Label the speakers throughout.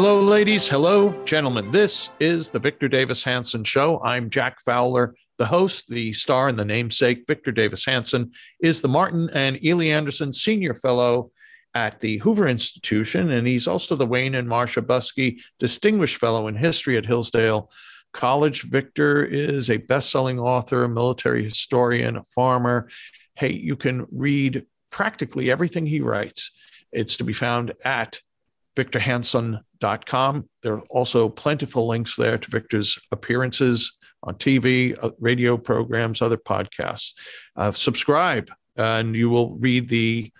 Speaker 1: Hello, ladies. Hello, gentlemen. This is the Victor Davis Hanson Show. I'm Jack Fowler, the host, the star, and the namesake. Victor Davis Hanson is the Martin and Illie Anderson Senior Fellow at the Hoover Institution, and he's also the Wayne and Marcia Buske Distinguished Fellow in History at Hillsdale College. Victor is a best selling author, a military historian, a farmer. Hey, you can read practically everything he writes. It's to be found at victorhanson.com. There are also plentiful links there to Victor's appearances on TV, uh, radio programs, other podcasts. Uh, subscribe, and you will read the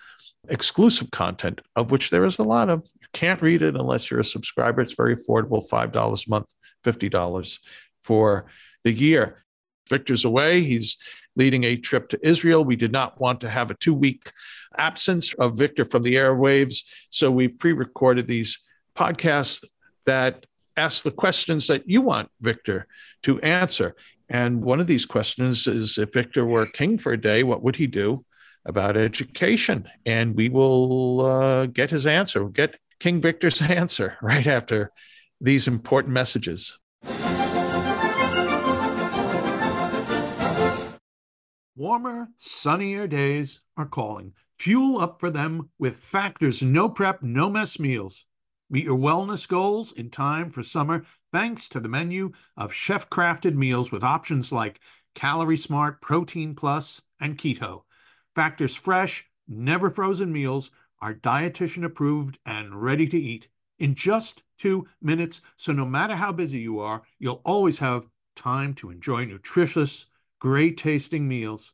Speaker 1: exclusive content, of which there is a lot of. You can't read it unless you're a subscriber. It's very affordable $5 a month, $50 for the year. Victor's away. He's leading a trip to Israel. We did not want to have a two week absence of Victor from the airwaves. So we've pre recorded these podcasts that ask the questions that you want Victor to answer. And one of these questions is if Victor were king for a day, what would he do about education? And we will uh, get his answer. We'll get King Victor's answer right after these important messages.
Speaker 2: Warmer, sunnier days are calling. Fuel up for them with Factor's no prep, no mess meals. Meet your wellness goals in time for summer thanks to the menu of chef crafted meals with options like Calorie Smart, Protein Plus, and Keto. Factor's fresh, never frozen meals are dietitian approved and ready to eat in just two minutes. So, no matter how busy you are, you'll always have time to enjoy nutritious, great tasting meals.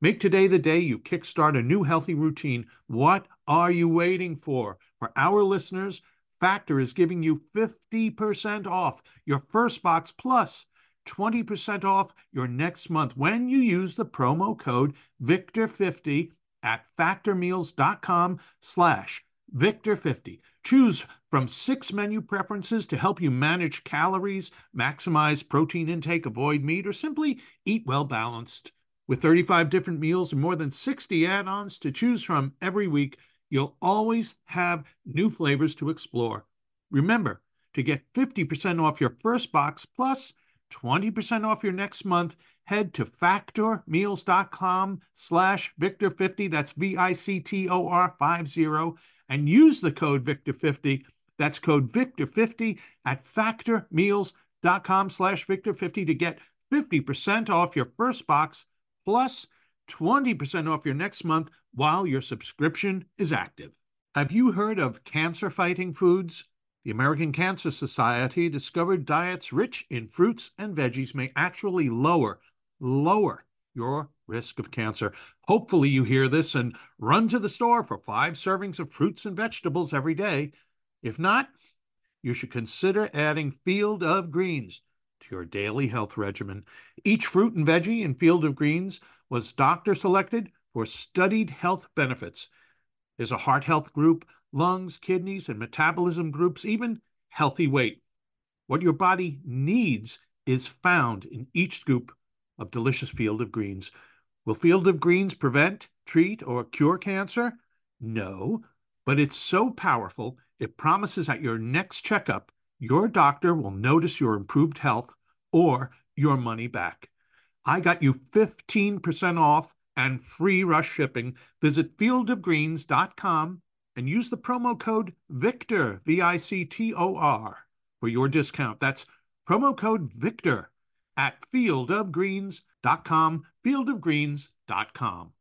Speaker 2: Make today the day you kickstart a new healthy routine. What are you waiting for? For our listeners, Factor is giving you 50% off your first box plus 20% off your next month when you use the promo code VICTOR50 at factormeals.com slash Victor50. Choose from six menu preferences to help you manage calories, maximize protein intake, avoid meat, or simply eat well balanced. With 35 different meals and more than 60 add ons to choose from every week, you'll always have new flavors to explore. Remember to get 50% off your first box plus 20% off your next month. Head to factormeals.com slash Victor50. That's V I C T O R 50 and use the code Victor50. That's code Victor50 at factormeals.com slash Victor50 to get 50% off your first box plus 20% off your next month while your subscription is active. Have you heard of cancer fighting foods? The American Cancer Society discovered diets rich in fruits and veggies may actually lower, lower your risk of cancer. Hopefully, you hear this and run to the store for five servings of fruits and vegetables every day. If not, you should consider adding Field of Greens to your daily health regimen. Each fruit and veggie in Field of Greens was doctor selected for studied health benefits. There's a heart health group, lungs, kidneys, and metabolism groups, even healthy weight. What your body needs is found in each scoop of delicious Field of Greens. Will Field of Greens prevent, treat, or cure cancer? No, but it's so powerful, it promises at your next checkup, your doctor will notice your improved health or your money back. I got you 15% off and free rush shipping. Visit fieldofgreens.com and use the promo code VICTOR, V I C T O R, for your discount. That's promo code VICTOR at fieldofgreens.com, fieldofgreens.com.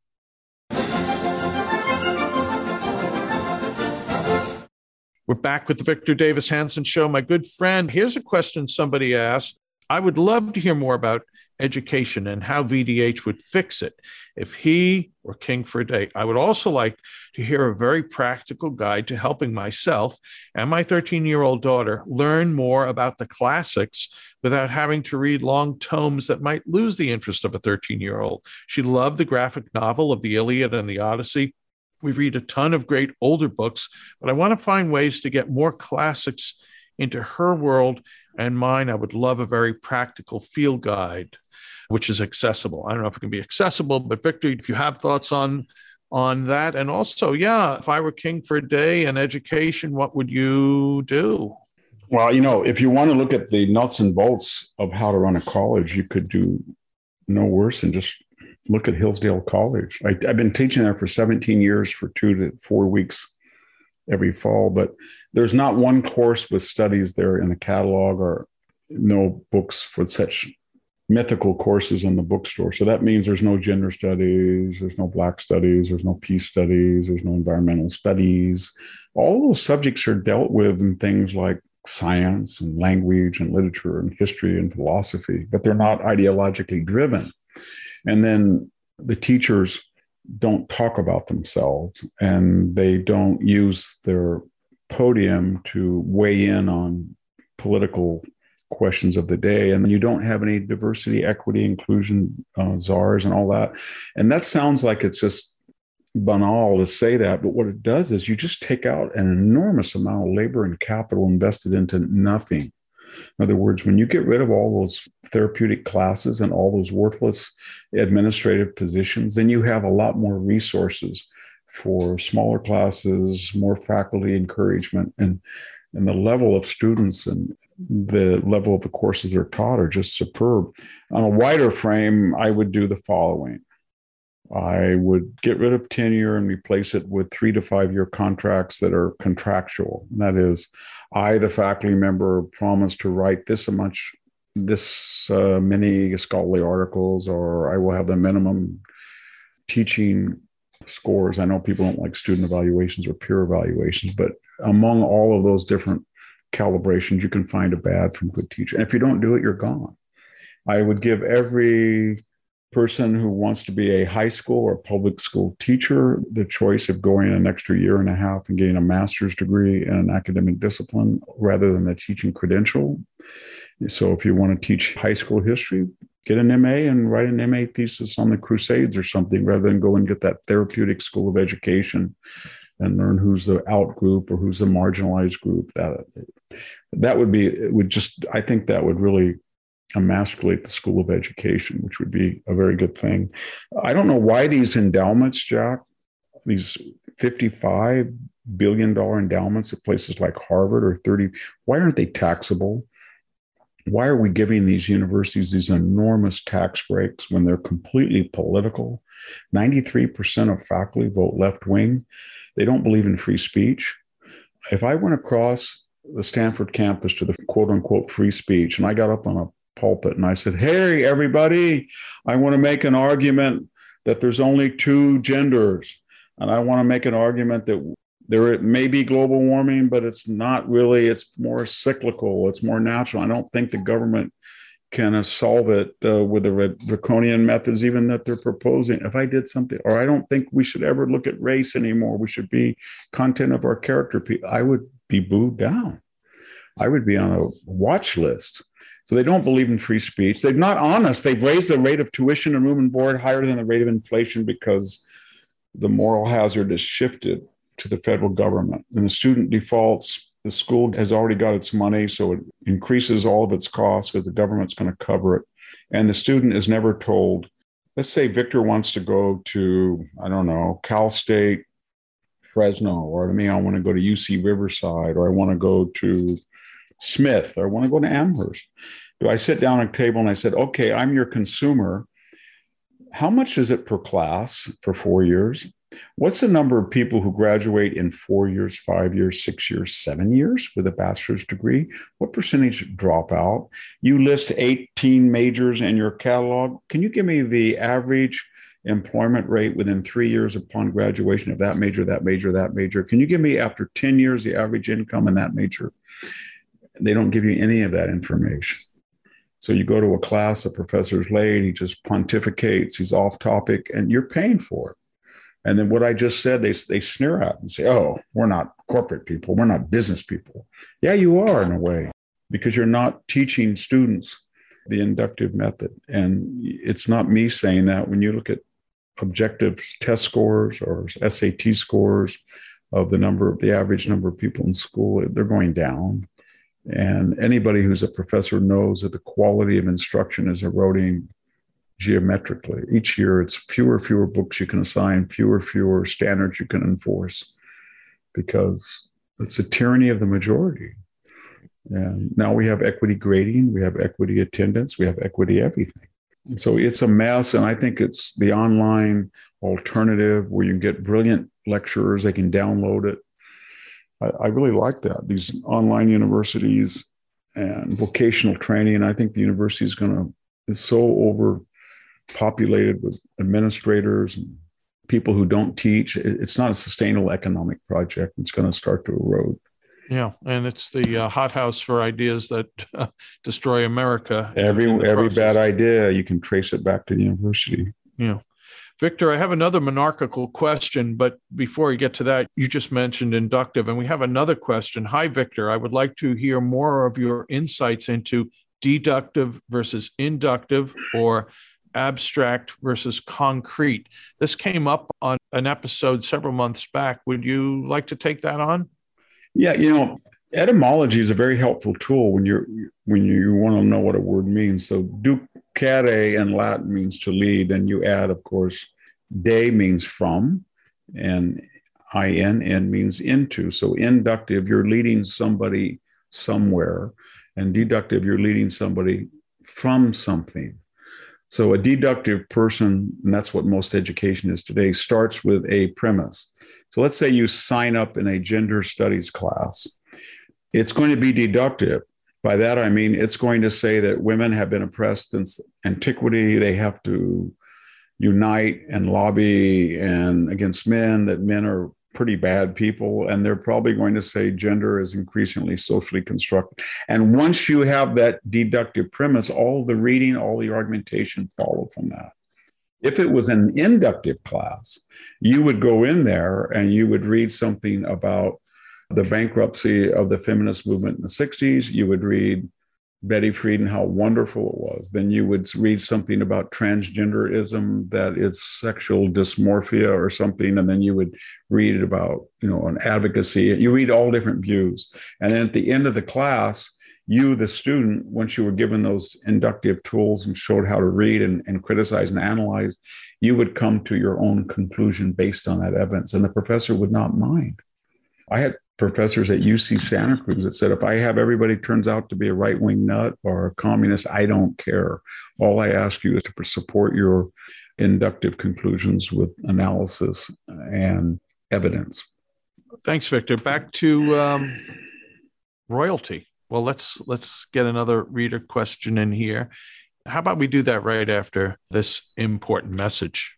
Speaker 1: We're back with the Victor Davis Hanson Show. My good friend, here's a question somebody asked. I would love to hear more about education and how VDH would fix it if he were king for a day. I would also like to hear a very practical guide to helping myself and my 13 year old daughter learn more about the classics without having to read long tomes that might lose the interest of a 13 year old. She loved the graphic novel of the Iliad and the Odyssey. We read a ton of great older books, but I want to find ways to get more classics into her world and mine. I would love a very practical field guide which is accessible. I don't know if it can be accessible, but Victor, if you have thoughts on on that, and also, yeah, if I were king for a day and education, what would you do?
Speaker 3: Well, you know, if you want to look at the nuts and bolts of how to run a college, you could do no worse than just look at Hillsdale College. I, have been teaching there for 17 years for two to four weeks every fall, but there's not one course with studies there in the catalog or no books for such mythical courses in the bookstore. So that means there's no gender studies, there's no black studies, there's no peace studies, there's no environmental studies. All those subjects are dealt with in things like science and language and literature and history and philosophy, but they're not ideologically driven. And then the teachers don't talk about themselves and they don't use their podium to weigh in on political questions of the day. And you don't have any diversity equity inclusion uh, czars and all that. And that sounds like it's just banal to say that but what it does is you just take out an enormous amount of labor and capital invested into nothing in other words when you get rid of all those therapeutic classes and all those worthless administrative positions then you have a lot more resources for smaller classes more faculty encouragement and and the level of students and the level of the courses they're taught are just superb. On a wider frame, I would do the following. I would get rid of tenure and replace it with three to five year contracts that are contractual. that is, I, the faculty member, promise to write this much, this uh, many scholarly articles, or I will have the minimum teaching scores. I know people don't like student evaluations or peer evaluations, but among all of those different calibrations, you can find a bad from good teacher. And if you don't do it, you're gone. I would give every person who wants to be a high school or public school teacher the choice of going an extra year and a half and getting a master's degree in an academic discipline rather than the teaching credential. So if you want to teach high school history, get an MA and write an MA thesis on the Crusades or something rather than go and get that therapeutic school of education and learn who's the out group or who's the marginalized group. That that would be would just I think that would really emasculate the school of education, which would be a very good thing. I don't know why these endowments, Jack, these 55 billion dollar endowments at places like Harvard or 30, why aren't they taxable? Why are we giving these universities these enormous tax breaks when they're completely political? 93% of faculty vote left wing. They don't believe in free speech. If I went across the Stanford campus to the quote unquote free speech and I got up on a pulpit and I said, Hey, everybody, I want to make an argument that there's only two genders. And I want to make an argument that there may be global warming, but it's not really, it's more cyclical, it's more natural. I don't think the government can solve it uh, with the draconian methods, even that they're proposing. If I did something, or I don't think we should ever look at race anymore, we should be content of our character. I would be booed down. I would be on a watch list. So they don't believe in free speech. They're not honest. They've raised the rate of tuition and room and board higher than the rate of inflation because the moral hazard is shifted to the federal government. And the student defaults the school has already got its money, so it increases all of its costs because the government's going to cover it. And the student is never told, let's say Victor wants to go to, I don't know, Cal State, Fresno, or to me, I want to go to UC Riverside, or I want to go to Smith, or I want to go to Amherst. Do I sit down at a table and I said, okay, I'm your consumer. How much is it per class for four years? What's the number of people who graduate in four years, five years, six years, seven years with a bachelor's degree? What percentage drop out? You list 18 majors in your catalog. Can you give me the average employment rate within three years upon graduation of that major, that major, that major? Can you give me after 10 years the average income in that major? They don't give you any of that information. So you go to a class, the professor's late, he just pontificates, he's off topic, and you're paying for it. And then what I just said, they, they sneer at and say, oh, we're not corporate people. We're not business people. Yeah, you are in a way, because you're not teaching students the inductive method. And it's not me saying that. When you look at objective test scores or SAT scores of the number of the average number of people in school, they're going down. And anybody who's a professor knows that the quality of instruction is eroding geometrically. Each year, it's fewer, fewer books you can assign, fewer, fewer standards you can enforce, because it's a tyranny of the majority. And now we have equity grading, we have equity attendance, we have equity everything. And so it's a mess. And I think it's the online alternative where you get brilliant lecturers, they can download it. I, I really like that. These online universities and vocational training. And I think the university is going to is so over populated with administrators and people who don't teach. It's not a sustainable economic project. It's going to start to erode.
Speaker 1: Yeah, and it's the uh, hothouse for ideas that uh, destroy America.
Speaker 3: Every every bad idea, you can trace it back to the university.
Speaker 1: Yeah. Victor, I have another monarchical question, but before we get to that, you just mentioned inductive, and we have another question. Hi, Victor. I would like to hear more of your insights into deductive versus inductive or abstract versus concrete. This came up on an episode several months back. Would you like to take that on?
Speaker 3: Yeah, you know, etymology is a very helpful tool when you're when you want to know what a word means. So ducere in Latin means to lead, and you add, of course, de means from, and in means into. So inductive, you're leading somebody somewhere, and deductive, you're leading somebody from something. So a deductive person, and that's what most education is today, starts with a premise. So let's say you sign up in a gender studies class. It's going to be deductive. By that, I mean it's going to say that women have been oppressed since antiquity. They have to unite and lobby and against men, that men are pretty bad people and they're probably going to say gender is increasingly socially constructed and once you have that deductive premise all the reading all the argumentation follow from that if it was an inductive class you would go in there and you would read something about the bankruptcy of the feminist movement in the 60s you would read Betty Friedan, how wonderful it was. Then you would read something about transgenderism, that it's sexual dysmorphia or something, and then you would read about, you know, an advocacy. You read all different views. And then at the end of the class, you, the student, once you were given those inductive tools and showed how to read and, and criticize and analyze, you would come to your own conclusion based on that evidence. And the professor would not mind. I had professors at UC Santa Cruz that said, if I have everybody turns out to be a right wing nut or a communist, I don't care. All I ask you is to support your inductive conclusions with analysis and evidence.
Speaker 1: Thanks, Victor. Back to um, royalty. Well, let's let's get another reader question in here. How about we do that right after this important message?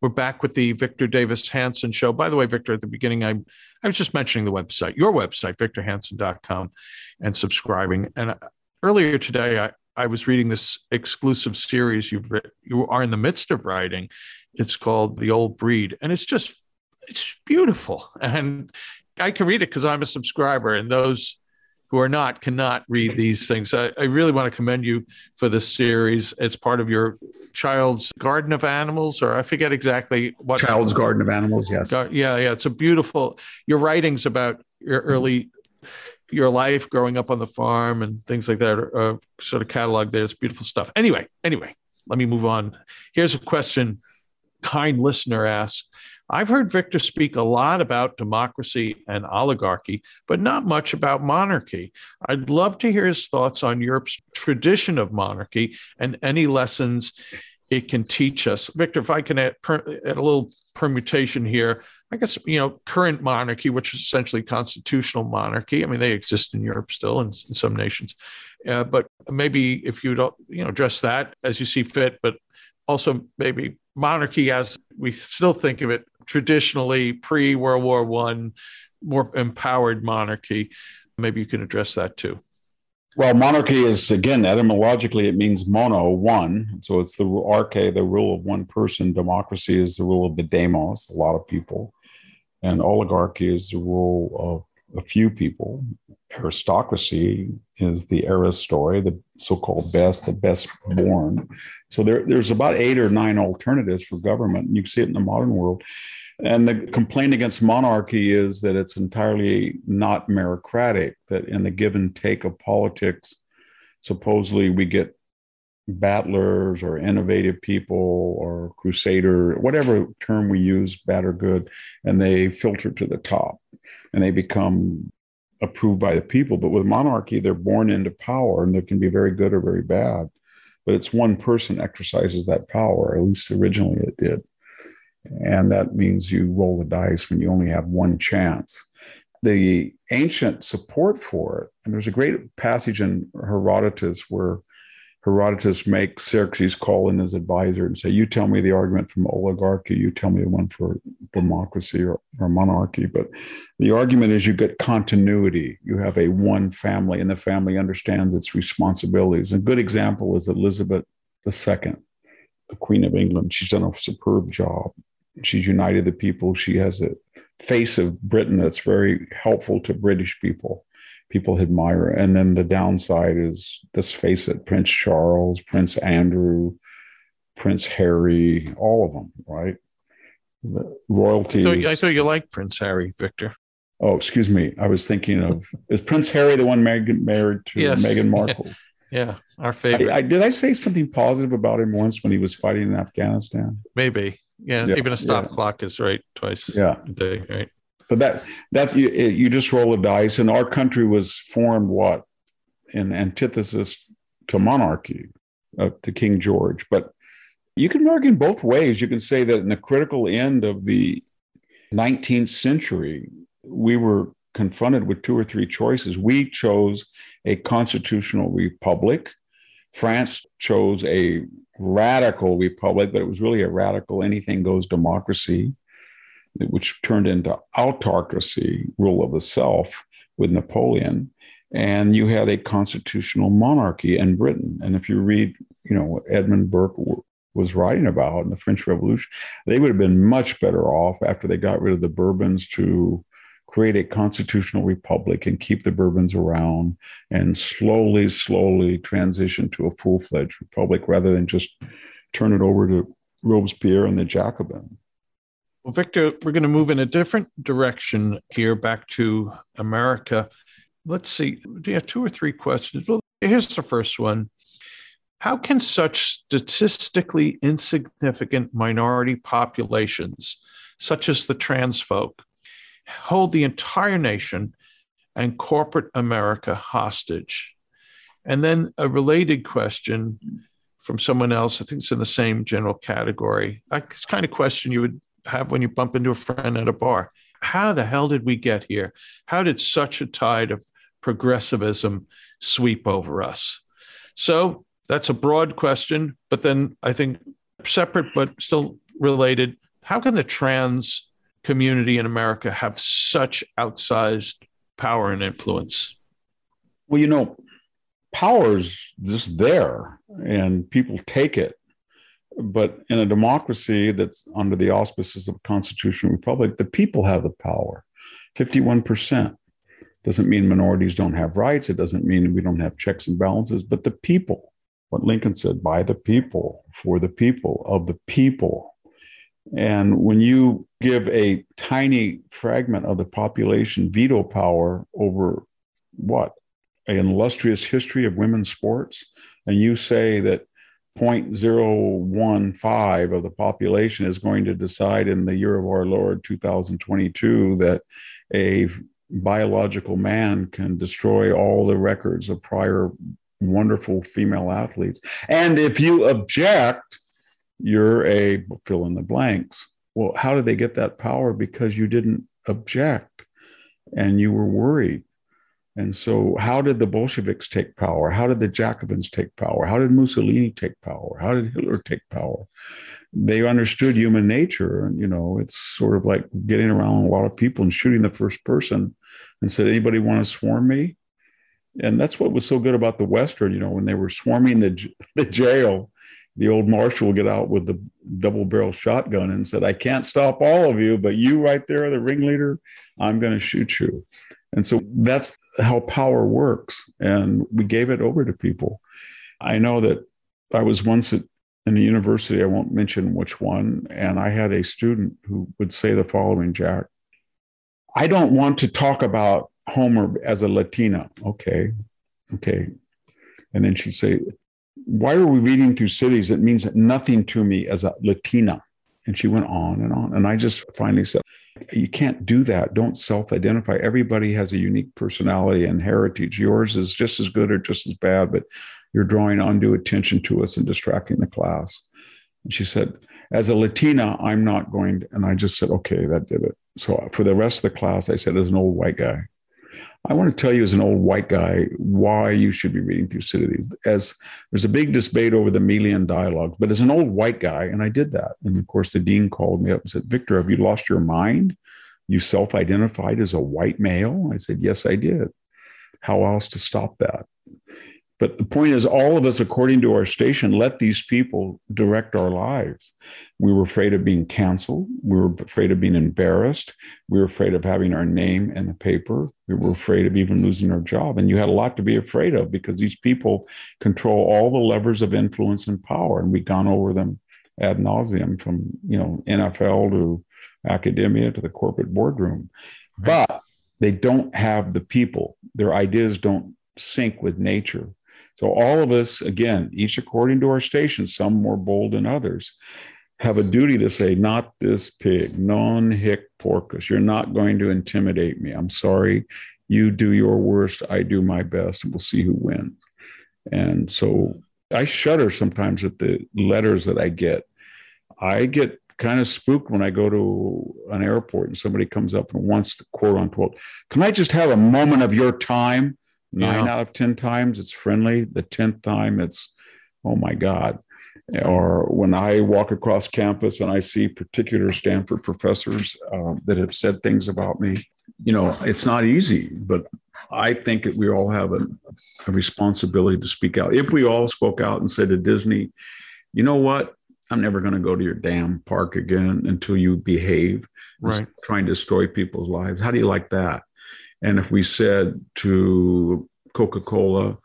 Speaker 1: We're back with the Victor Davis Hanson show. By the way, Victor, at the beginning, I, I was just mentioning the website, your website, victorhanson.com, and subscribing. And uh, earlier today, I, I was reading this exclusive series you've written, you are in the midst of writing. It's called The Old Breed, and it's just it's beautiful. And I can read it because I'm a subscriber, and those who are not cannot read these things. I, I, really want to commend you for this series. It's part of your child's garden of animals, or I forget exactly what
Speaker 3: child's garden of animals. Yes.
Speaker 1: Yeah, yeah. It's a beautiful. Your writings about your early your life growing up on the farm and things like that are, uh, sort of catalog there. It's beautiful stuff. Anyway, anyway, let me move on. Here's a question kind listener asked I've heard Victor speak a lot about democracy and oligarchy, but not much about monarchy. I'd love to hear his thoughts on Europe's tradition of monarchy and any lessons it can teach us. Victor, if I can add, per, add a little permutation here, I guess you know current monarchy, which is essentially constitutional monarchy. I mean, they exist in Europe still in, in some nations, uh, but maybe if you don't you know address that as you see fit, but also maybe monarchy as we still think of it traditionally pre World War One, more empowered monarchy. Maybe you can address that too.
Speaker 3: Well, monarchy is again etymologically it means mono, one. So it's the arche, the rule of one person. Democracy is the rule of the demos, a lot of people, and oligarchy is the rule of a few people. Aristocracy is the era story, the so-called best, the best born. So there, there's about eight or nine alternatives for government. and You see it in the modern world. And the complaint against monarchy is that it's entirely not meritocratic, that in the give and take of politics, supposedly we get battlers or innovative people or crusader, whatever term we use, bad or good, and they filter to the top and they become approved by the people. But with monarchy, they're born into power and they can be very good or very bad. But it's one person exercises that power, at least originally it did. And that means you roll the dice when you only have one chance. The ancient support for it, and there's a great passage in Herodotus where Herodotus makes Xerxes call in his advisor and say, You tell me the argument from oligarchy, you tell me the one for democracy or, or, monarchy. But the argument is you get continuity. You have a one family, and the family understands its responsibilities. A good example is Elizabeth II, the Queen of England. She's done a superb job she's united the people. She has a face of Britain that's very helpful to British people. People admire. And then the downside is, let's face it, Prince Charles, Prince Andrew, Prince Harry, all of them, right? The royalty.
Speaker 1: So I thought you liked Prince Harry, Victor.
Speaker 3: Oh, excuse me. I was thinking of is Prince Harry the one Meghan married to yes. Meghan Markle?
Speaker 1: Yeah, our favorite.
Speaker 3: I, I, did I say something positive about him once when he was fighting in Afghanistan?
Speaker 1: Maybe. Yeah, yeah even a stop yeah. clock is right twice
Speaker 3: yeah.
Speaker 1: a day, right?
Speaker 3: But that that you, you just roll the dice, and our country was formed what in antithesis to monarchy, uh, to King George. But you can argue in both ways. You can say that in the critical end of the 19th century, we were confronted with two or three choices. We chose a constitutional republic. France chose a radical republic, but it was really a radical anything goes democracy, which turned into autocracy, rule of the self with Napoleon. And you had a constitutional monarchy in Britain. And if you read, you know, what Edmund Burke was writing about in the French Revolution, they would have been much better off after they got rid of the Bourbons to create a constitutional republic and keep the Bourbons around and slowly, slowly transition to a full fledged republic rather than just turn it over to Robespierre and the Jacobin.
Speaker 1: Well, Victor, we're going to move in a different direction here back to America. Let's see. Have two or three questions? Well, here's the first one. How can such statistically insignificant minority populations, such as the trans folk, hold the entire nation and corporate America hostage? And then a related question from someone else, I think it's in the same general category. It's kind of question you would have when you bump into a friend at a bar. How the hell did we get here? How did such a tide of progressivism sweep over us? So that's a broad question, but then I think separate but still related. How can the trans community in America have such outsized power and influence?
Speaker 3: Well, you know, power is just there and people take it. But in a democracy that's under the auspices of a constitutional republic, the people have the power 51%. Doesn't mean minorities don't have rights. It doesn't mean we don't have checks and balances, but the people what Lincoln said by the people, for the people, of the people. And when you give a tiny fragment of the population veto power over what? An illustrious history of women's sports, and you say that 0.015 of the population is going to decide in the year of our Lord 2022 that a biological man can destroy all the records of prior wonderful female athletes. And if you object, you're a fill in the blanks. Well, how did they get that power? Because you didn't object and you were worried. And so, how did the Bolsheviks take power? How did the Jacobins take power? How did Mussolini take power? How did Hitler take power? They understood human nature. And, you know, it's sort of like getting around a lot of people and shooting the first person and said, anybody want to swarm me? and that's what was so good about the western you know when they were swarming the, the jail the old marshal would get out with the double barrel shotgun and said i can't stop all of you but you right there are the ringleader i'm going to shoot you and so that's how power works and we gave it over to people i know that i was once at in a university i won't mention which one and i had a student who would say the following jack i don't want to talk about Homer as a Latina. Okay. Okay. And then she'd say, Why are we reading Thucydides? It means nothing to me as a Latina. And she went on and on. And I just finally said, You can't do that. Don't self identify. Everybody has a unique personality and heritage. Yours is just as good or just as bad, but you're drawing undue attention to us and distracting the class. And she said, As a Latina, I'm not going to. And I just said, Okay, that did it. So for the rest of the class, I said, As an old white guy, I want to tell you, as an old white guy, why you should be reading Thucydides. As there's a big debate over the Melian dialogues, but as an old white guy, and I did that. And of course, the dean called me up and said, Victor, have you lost your mind? You self identified as a white male? I said, Yes, I did. How else to stop that? But the point is, all of us, according to our station, let these people direct our lives. We were afraid of being canceled. We were afraid of being embarrassed. We were afraid of having our name in the paper. We were afraid of even losing our job. And you had a lot to be afraid of because these people control all the levers of influence and power. And we've gone over them ad nauseum from you know NFL to academia to the corporate boardroom. Right. But they don't have the people. Their ideas don't sync with nature. So all of us, again, each according to our station, some more bold than others, have a duty to say, not this pig, non hic porcus. You're not going to intimidate me. I'm sorry. You do your worst, I do my best, and we'll see who wins. And so I shudder sometimes at the letters that I get. I get kind of spooked when I go to an airport and somebody comes up and wants to quote unquote, can I just have a moment of your time? Nine yeah. out of 10 times it's friendly. The 10th time it's, oh my God. Or when I walk across campus and I see particular Stanford professors uh, that have said things about me, you know, it's not easy, but I think that we all have a, a responsibility to speak out. If we all spoke out and said to Disney, you know what? I'm never going to go to your damn park again until you behave. Right. Trying to destroy people's lives. How do you like that? And if we said to Coca Cola,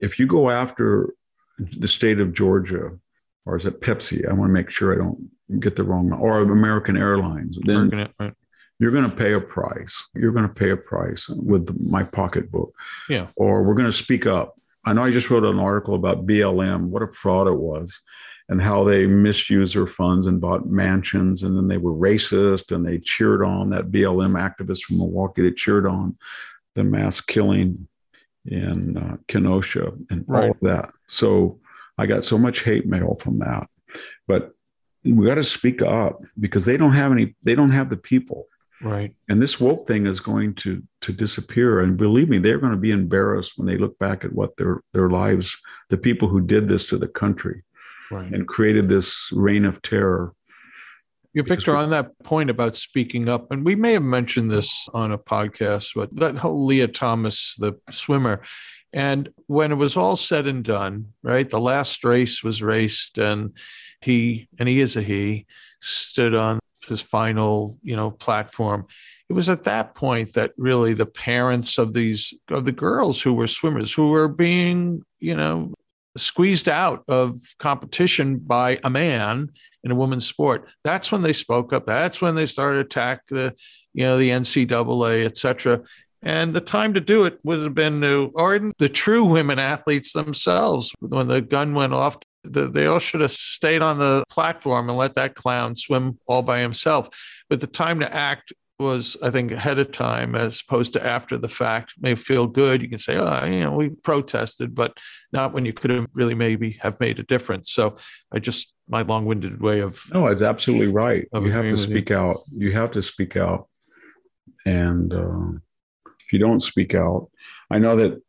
Speaker 3: if you go after the state of Georgia or is it Pepsi? I want to make sure I don't get the wrong, or American Airlines. Then
Speaker 1: American, right.
Speaker 3: you're going to pay a price. You're going to pay a price with my pocketbook.
Speaker 1: Yeah.
Speaker 3: Or we're going to speak up. I know I just wrote an article about BLM, what a fraud it was, and how they misused their funds and bought mansions. And then they were racist and they cheered on that BLM activist from Milwaukee. They cheered on the mass killing in uh, Kenosha and all of that. So I got so much hate mail from that. But we got to speak up because they don't have any, they don't have the people
Speaker 1: Right.
Speaker 3: and this woke thing is going to to disappear and believe me they're going to be embarrassed when they look back at what their their lives the people who did this to the country
Speaker 1: Right.
Speaker 3: and created this reign of terror
Speaker 1: Yeah, Victor,
Speaker 3: we-
Speaker 1: on that point about speaking up, and we may have mentioned this on a podcast, but that whole Lia Thomas, the swimmer, and when it was all said and done, right, the last race was raced, and he, and he is a he, stood on his final, you know, platform. It was at that point that really the parents of these of the girls who were swimmers who were being, you know, squeezed out of competition by a man in a women's sport. That's when they spoke up. That's when they started to attack the, you know, the NCAA, et cetera. And the time to do it would have been to, or the true women athletes themselves. When the gun went off, they all should have stayed on the platform and let that clown swim all by himself. But the time to act was, I think, ahead of time as opposed to after the fact. May feel good. You can say, oh, you know, we protested, but not when you could have really maybe have made a difference. So I just, my long winded way of
Speaker 3: no it's absolutely right you have to
Speaker 1: with you.
Speaker 3: speak out you have to speak out and uh, if you don't speak out i know that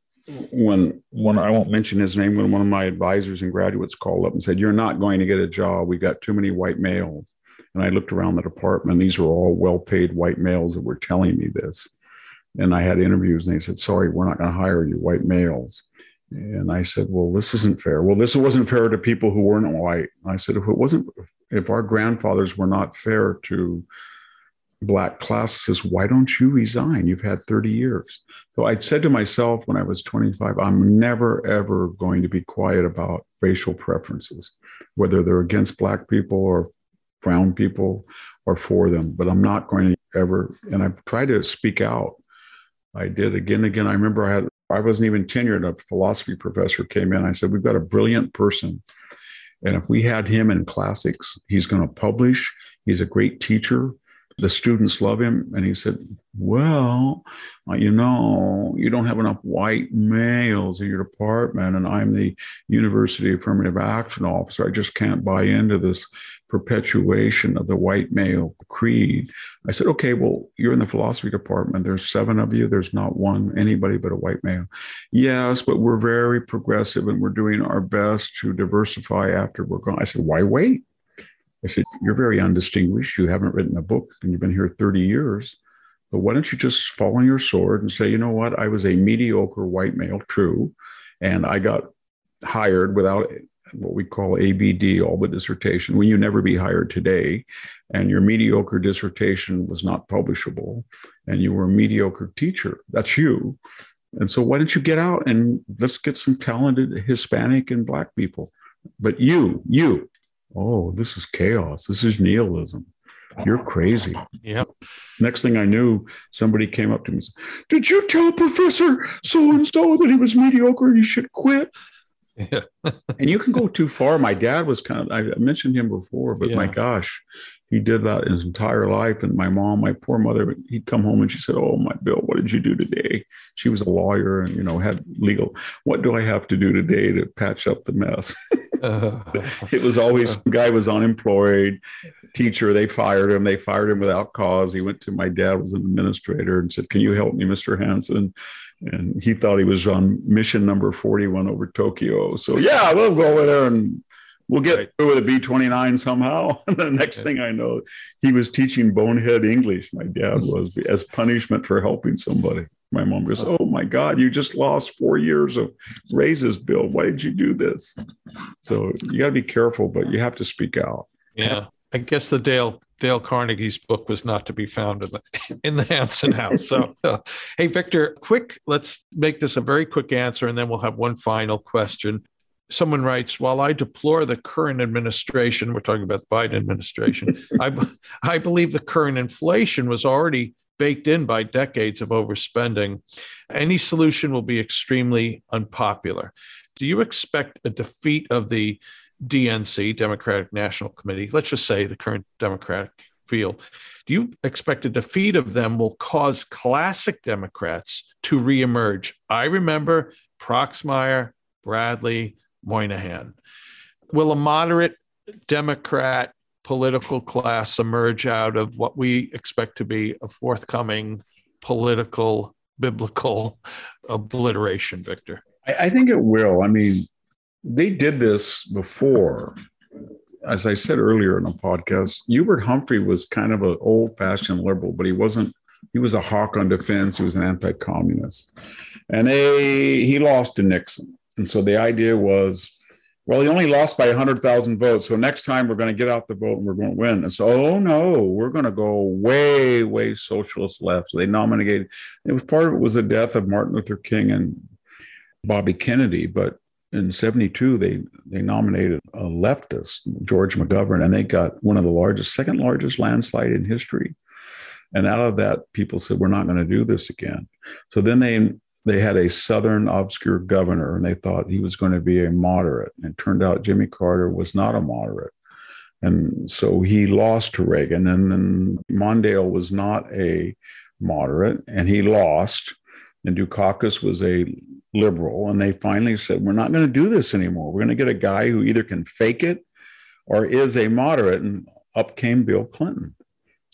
Speaker 3: when when i won't mention his name when one of my advisors and graduates called up and said you're not going to get a job we got too many white males and i looked around the department. These were all well-paid white males that were telling me this. And i had interviews and they said sorry we're not going to hire you white males. And i said well this isn't fair. Well this wasn't fair to people who weren't white. I said if it wasn't if our grandfathers were not fair to black classes why don't you resign? You've had 30 years. So I'd said to myself when i was 25 i'm never ever going to be quiet about racial preferences whether they're against black people or brown people or for them but i'm not going to ever and i've tried to speak out. I did again and again. I remember i had i wasn't even tenured. A philosophy professor came in. I said we've got a brilliant person and if we had him in classics he's going to publish. He's a great teacher the students love him. And he said, Well, uh, you know, you don't have enough white males in your department, and I'm the University Affirmative Action Officer. I just can't buy into this perpetuation of the white male creed. I said, Okay, well, you're in the philosophy department. There's seven of you. There's not one, anybody but a white male. Yes, but we're very progressive and we're doing our best to diversify after we're gone. I said, Why wait? I said, You're very undistinguished. You haven't written a book and you've been here 30 years. But why don't you just fall on your sword and say, you know what? I was a mediocre white male, true. And I got hired without what we call ABD, all but dissertation, when you never be hired today. And your mediocre dissertation was not publishable. And you were a mediocre teacher. That's you. And so why don't you get out and let's get some talented Hispanic and Black people? But you, you, oh, this is chaos. This is nihilism. You're crazy.
Speaker 1: Yep.
Speaker 3: Next thing I knew, somebody came up to me and said, Did you tell Professor so and so that he was mediocre and he should quit?
Speaker 1: Yeah.
Speaker 3: And you can go too far. My dad was kind of, I mentioned him before, but my gosh, he did that his entire life. And my mom, my poor mother, he'd come home and she said, Oh, my Bill, what did you do today? She was a lawyer and, you know, had legal. What do I have to do today to patch up the mess?
Speaker 1: Uh,
Speaker 3: It was always some guy was unemployed, teacher. They fired him. They fired him without cause. He went to my dad was an administrator and said, "Can you help me, Mr. Hanson?" And he thought he was on mission number forty-one over Tokyo. So yeah, we'll go over there and we'll get
Speaker 1: Right.
Speaker 3: through with a B twenty-nine somehow. And the next
Speaker 1: Yeah.
Speaker 3: thing I know, he was teaching bonehead English. My dad was as punishment for helping somebody. My mom goes, "Oh my God, you just lost four years of raises, Bill. Why did you do this?" So you got to be careful, but you have to speak out.
Speaker 1: yeah. I guess the Dale Dale Carnegie's book was not to be found in the in the Hanson house. So, uh, hey, Victor, quick. Let's make this a very quick answer, and then we'll have one final question. Someone writes, while I deplore the current administration, we're talking about the Biden administration, I, I believe the current inflation was already baked in by decades of overspending. Any solution will be extremely unpopular. Do you expect a defeat of the DNC, Democratic National Committee? Let's just say the current Democratic field. Do you expect a defeat of them will cause classic Democrats to reemerge? I remember Proxmire, Bradley, Moynihan. Will a moderate Democrat political class emerge out of what we expect to be a forthcoming political, biblical obliteration, Victor?
Speaker 3: I, think it will. I mean, they did this before. As I said earlier in the podcast, Hubert Humphrey was kind of an old fashioned liberal, but he wasn't, he was a hawk on defense. He was an anti communist. And they, he lost to Nixon. And so the idea was, well, he only lost by 100,000 votes. So next time we're going to get out the vote and we're going to win. And so, oh no, we're going to go way, way socialist left. So they nominated, it was part of it was the death of Martin Luther King and Bobby Kennedy. But in 72, they, they nominated a leftist, George McGovern, and they got one of the largest, second largest landslide in history. And out of that, people said, we're not going to do this again. So then they they had a Southern obscure governor and they thought he was going to be a moderate. And it turned out Jimmy Carter was not a moderate. And so he lost to Reagan. And then Mondale was not a moderate and he lost. And Dukakis was a liberal. And they finally said, We're not going to do this anymore. We're going to get a guy who either can fake it or is a moderate. And up came Bill Clinton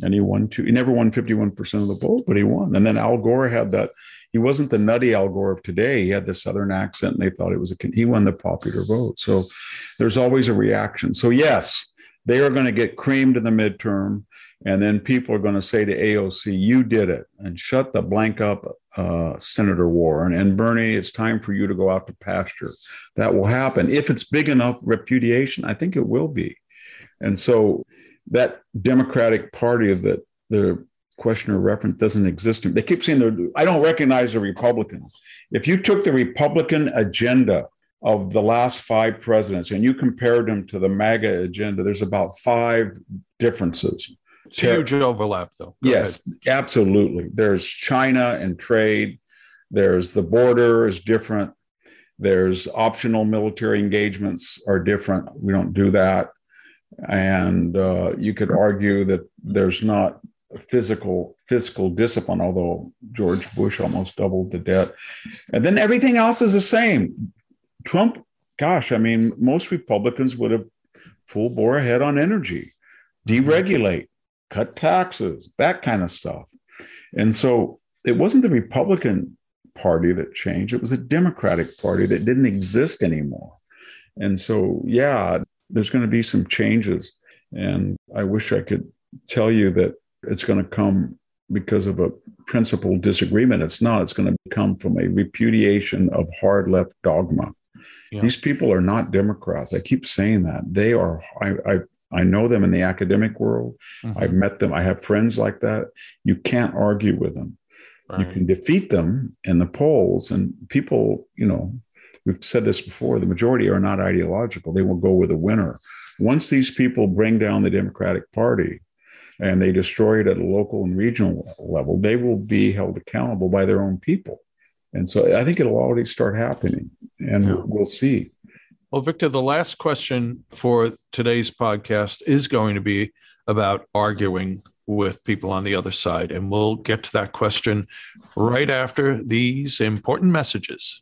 Speaker 3: and he won two. He never won 51% of the vote, but he won. And then Al Gore had that. He wasn't the nutty Al Gore of today. He had the Southern accent, and they thought it was a. He won the popular vote. So there's always a reaction. So yes, they are going to get creamed in the midterm, and then people are going to say to AOC, "You did it," and shut the blank up, uh, Senator Warren and Bernie. It's time for you to go out to pasture. That will happen if it's big enough repudiation. I think it will be, and so that Democratic Party that the questioner reference doesn't exist. They keep saying they're, I don't recognize the Republicans. If you took the Republican agenda of the last five presidents and you compared them to the MAGA agenda, there's about five differences.
Speaker 1: huge overlap, though.
Speaker 3: Go yes, ahead. absolutely. There's China and trade. There's the border is different. There's optional military engagements are different. We don't do that. And uh, you could argue that there's not physical fiscal discipline, although George Bush almost doubled the debt. And then everything else is the same. Trump, gosh, I mean, most Republicans would have full bore ahead on energy, deregulate, cut taxes, that kind of stuff. And so it wasn't the Republican Party that changed, it was a Democratic Party that didn't exist anymore. And so, yeah, there's going to be some changes. And I wish I could tell you that it's going to come because of a principal disagreement. It's not. It's going to come from a repudiation of hard left dogma. Yeah. These people are not Democrats. I keep saying that. They are, I, I, I know them in the academic world. Mm-hmm. I've met them. I have friends like that. You can't argue with them. Right. You can defeat them in the polls, and people, you know, we've said this before the majority are not ideological. They will go with a winner. Once these people bring down the Democratic Party and they destroy it at a local and regional level, they will be held accountable by their own people. And so I think it'll already start happening, and yeah. we'll see.
Speaker 1: Well, Victor, the last question for today's podcast is going to be about arguing with people on the other side. And we'll get to that question right after these important messages.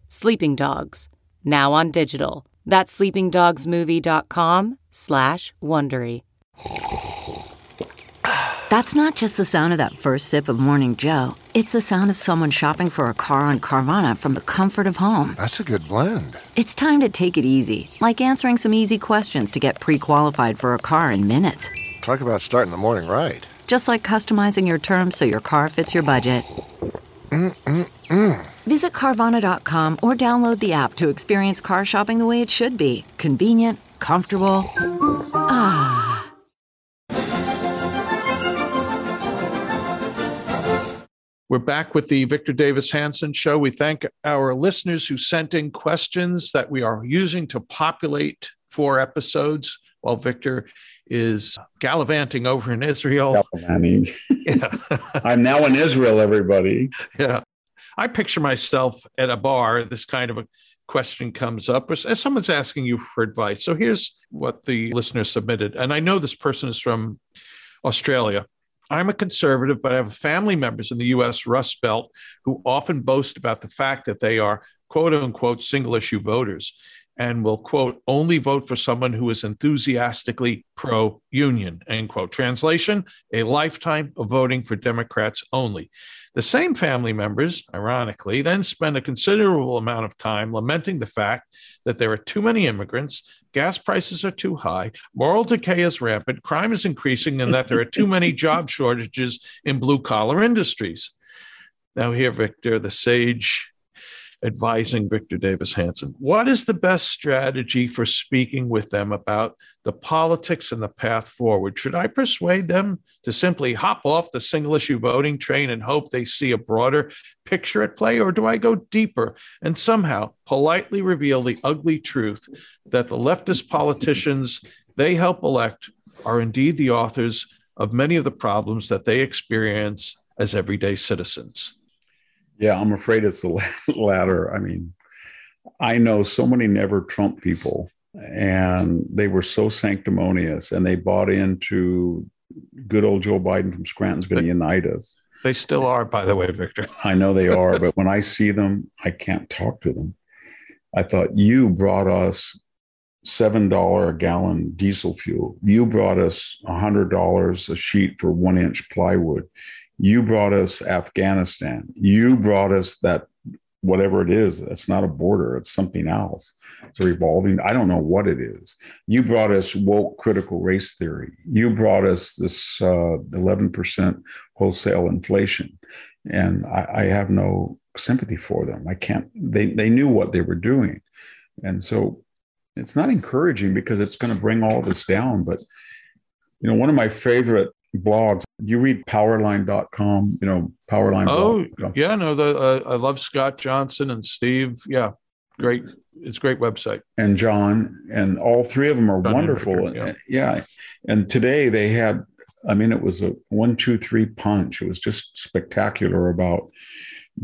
Speaker 4: Sleeping Dogs, now on digital. That's sleepingdogsmovie.com slash Wondery.
Speaker 5: That's not just the sound of that first sip of Morning Joe. It's the sound of someone shopping for a car on Carvana from the comfort of home.
Speaker 6: That's a good blend.
Speaker 5: It's time to take it easy, like answering some easy questions to get pre qualified for a car in minutes.
Speaker 6: Talk about starting the morning right.
Speaker 5: Just like customizing your terms so your car fits your budget.
Speaker 6: Mm-mm-mm.
Speaker 5: Visit Carvana.com or download the app to experience car shopping the way it should be convenient, comfortable. Ah.
Speaker 1: We're back with the Victor Davis Hanson show. We thank our listeners who sent in questions that we are using to populate four episodes while Victor is gallivanting over in Israel.
Speaker 3: Gallivanting. Yeah. I'm now in Israel, everybody.
Speaker 1: Yeah. I picture myself at a bar, this kind of a question comes up, as someone's asking you for advice. So here's what the listener submitted. And I know this person is from Australia. I'm a conservative, but I have family members in the US Rust Belt who often boast about the fact that they are quote unquote single issue voters and will quote only vote for someone who is enthusiastically pro union end quote. Translation a lifetime of voting for democrats only. The same family members ironically then spend a considerable amount of time lamenting the fact that there are too many immigrants gas prices are too high moral decay is rampant crime is increasing and that there are too many job shortages in blue collar industries. Now here victor the sage advising Victor Davis Hanson. What is the best strategy for speaking with them about the politics and the path forward? Should I persuade them to simply hop off the single issue voting train and hope they see a broader picture at play? Or do I go deeper and somehow politely reveal the ugly truth that the leftist politicians they help elect are indeed the authors of many of the problems that they experience as everyday citizens?
Speaker 3: Yeah, I'm afraid it's the latter. I mean, I know so many never Trump people, and they were so sanctimonious and they bought into good old Joe Biden from Scranton's going to unite us.
Speaker 1: They still are, by the way, Victor.
Speaker 3: I know they are, but when I see them, I can't talk to them. I thought you brought us seven dollar a gallon diesel fuel. You brought us a hundred dollars a sheet for one inch plywood. You brought us Afghanistan. You brought us that whatever it is. It's not a border. It's something else. It's revolving. I don't know what it is. You brought us woke critical race theory. You brought us this uh, 11% wholesale inflation, and I, I have no sympathy for them. I can't. They they knew what they were doing, and so it's not encouraging because it's going to bring all this down. But you know, one of my favorite blogs. You read powerline.com, you know, powerline.
Speaker 1: Oh, blog. yeah, no, the, uh, I love Scott Johnson and Steve. Yeah, great. It's great website.
Speaker 3: And John, and all three of them are John wonderful. yeah. yeah. And today they had, I mean, it was a one, two, three punch. It was just spectacular about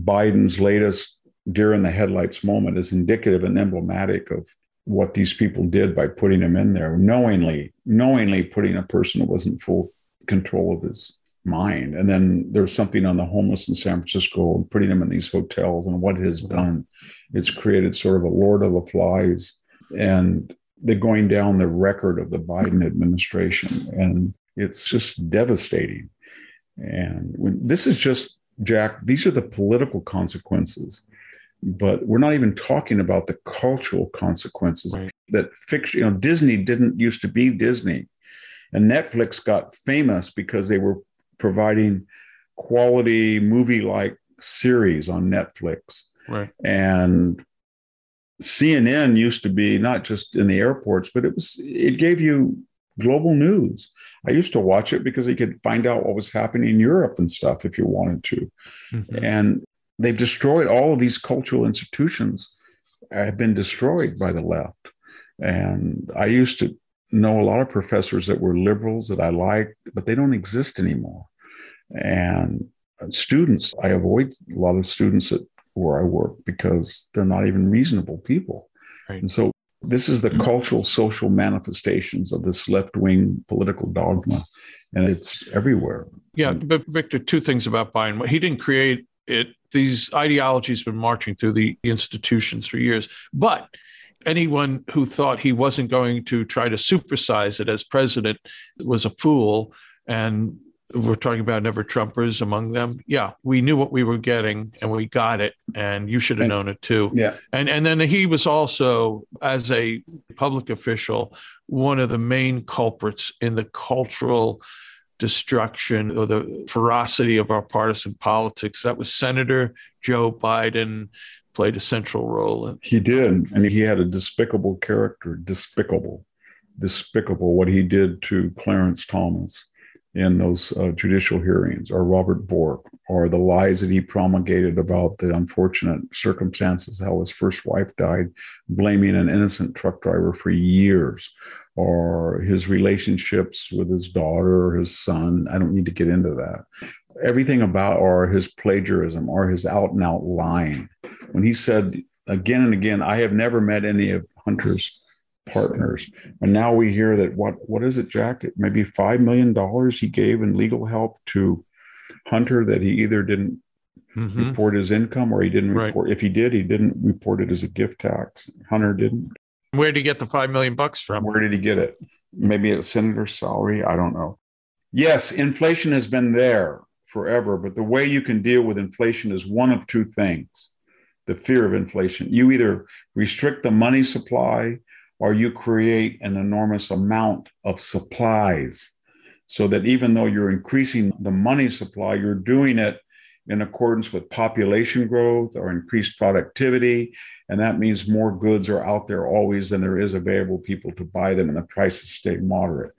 Speaker 3: Biden's latest deer in the headlights moment is indicative and emblematic of what these people did by putting him in there knowingly knowingly putting a person who wasn't full control of his mind. And then there's something on the homeless in San Francisco and putting them in these hotels and what it has done. It's created sort of a Lord of the Flies and they're going down the record of the Biden administration. And it's just devastating. And when, this is just, Jack, these are the political consequences. But we're not even talking about the cultural consequences right. that fiction, you know, Disney didn't used to be Disney and Netflix got famous because they were providing quality movie like series on Netflix.
Speaker 1: Right.
Speaker 3: And CNN used to be not just in the airports, but it was it gave you global news. I used to watch it because you could find out what was happening in Europe and stuff if you wanted to. Mm-hmm. And they've destroyed all of these cultural institutions have been destroyed by the left. And I used to know a lot of professors that were liberals that I liked, but they don't exist anymore. And students, I avoid a lot of students at where I work because they're not even reasonable people. Right. And so this is the mm-hmm. cultural social manifestations of this left-wing political dogma and it's everywhere
Speaker 1: yeah but victor two things about biden he didn't create it these ideologies have been marching through the institutions for years but anyone who thought he wasn't going to try to supersize it as president was a fool. And we're talking about never Trumpers among them. Yeah, we knew what we were getting and we got it, and you should have
Speaker 3: And-
Speaker 1: known it too.
Speaker 3: Yeah.
Speaker 1: And and then he was also, as a public official, one of the main culprits in the cultural destruction or the ferocity of our partisan politics. That was Senator Joe Biden played a central role in.
Speaker 3: He did. And he had a despicable character, despicable, despicable what he did to Clarence Thomas in those uh, judicial hearings, or Robert Bork, or the lies that he promulgated about the unfortunate circumstances how his first wife died, blaming an innocent truck driver for years, or his relationships with his daughter or his son. I don't need to get into that. Everything about, or his plagiarism, or his out and out lying. When he said again and again, I have never met any of Hunter's partners. And now we hear that what what is it, Jack? Maybe five million dollars he gave in legal help to Hunter that he either didn't
Speaker 1: Mhm.
Speaker 3: report his income or he didn't
Speaker 1: Right.
Speaker 3: report. If he did, he didn't report it as a gift tax. Hunter didn't.
Speaker 1: Where did he get the five million bucks from?
Speaker 3: Where did he get it? Maybe a senator's salary. I don't know. Yes, inflation has been there forever, but the way you can deal with inflation is one of two things the fear of inflation. You either restrict the money supply or you create an enormous amount of supplies so that even though you're increasing the money supply, you're doing it in accordance with population growth or increased productivity. And that means more goods are out there always than there is available people to buy them and the prices stay moderate.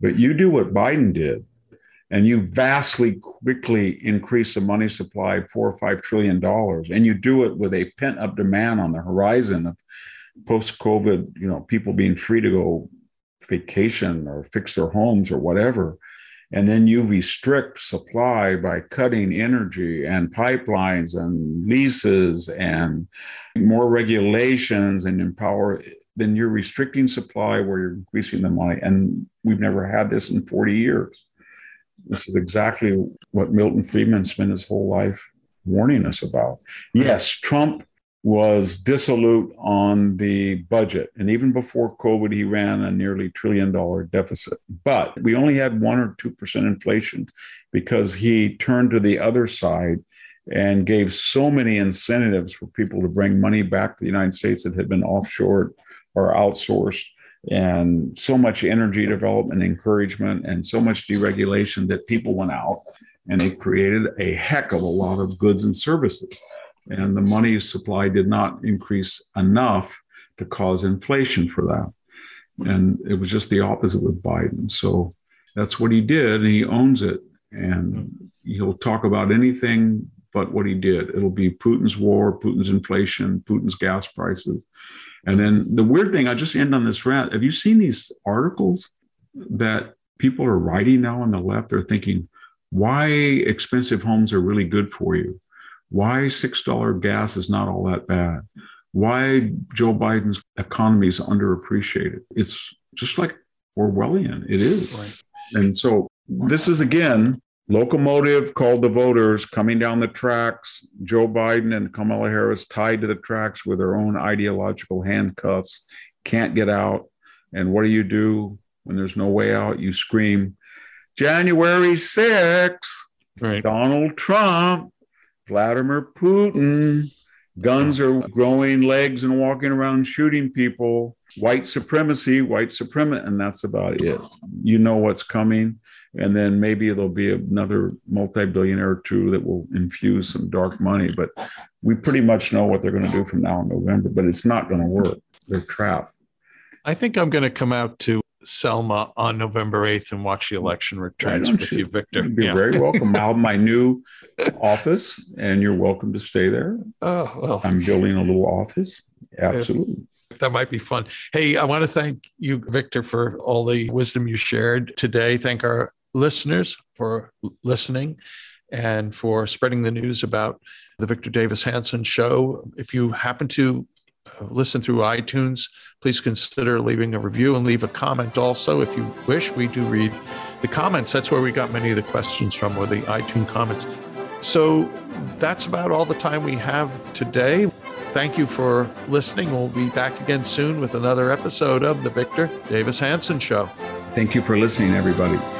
Speaker 3: But you do what Biden did, and you vastly quickly increase the money supply four or five trillion dollars, and you do it with a pent up demand on the horizon of post COVID, you know, people being free to go vacation or fix their homes or whatever. And then you restrict supply by cutting energy and pipelines and leases and more regulations and empower, then you're restricting supply where you're increasing the money. And we've never had this in 40 years. This is exactly what Milton Friedman spent his whole life warning us about. Yes, Trump was dissolute on the budget. And even before COVID, he ran a nearly trillion dollar deficit. But we only had one or 2% inflation because he turned to the other side and gave so many incentives for people to bring money back to the United States that had been offshored or outsourced. And so much energy development, encouragement, and so much deregulation that people went out and they created a heck of a lot of goods and services and the money supply did not increase enough to cause inflation for that. And it was just the opposite with Biden. So that's what he did, and he owns it. And he'll talk about anything but what he did. It'll be Putin's war, Putin's inflation, Putin's gas prices. And then the weird thing, I just end on this rant. Have you seen these articles that people are writing now on the left? They're thinking, why expensive homes are really good for you why $6 gas is not all that bad, why Joe Biden's economy is underappreciated. It's just like Orwellian. It is.
Speaker 1: Right.
Speaker 3: And so this is again locomotive called the voters coming down the tracks. Joe Biden and Kamala Harris tied to the tracks with their own ideological handcuffs, can't get out. And what do you do when there's no way out? You scream, January 6th,
Speaker 1: Right.
Speaker 3: Donald Trump, Vladimir Putin. Guns are growing legs and walking around shooting people. White supremacy, white supremacy, and that's about it. You know what's coming. And then maybe there'll be another multi billionaire or two that will infuse some dark money. But we pretty much know what they're going to do from now in November, but it's not going to work. They're trapped.
Speaker 1: I think I'm going to come out to Selma on November 8th and watch the election returns with
Speaker 3: you?
Speaker 1: you, Victor.
Speaker 3: You'd be
Speaker 1: Yeah.
Speaker 3: very welcome. I'll have my new office, and you're welcome to stay there.
Speaker 1: Oh, well,
Speaker 3: I'm building a little office. Absolutely.
Speaker 1: that might be fun. Hey, I want to thank you, Victor, for all the wisdom you shared today. Thank our listeners for listening and for spreading the news about the Victor Davis Hanson show. If you happen to uh, listen through iTunes, please consider leaving a review and leave a comment also if you wish. We do read the comments. That's where we got many of the questions from, were the iTunes comments. So that's about all the time we have today. Thank you for listening. We'll be back again soon with another episode of The Victor Davis Hanson Show.
Speaker 3: Thank you for listening, everybody.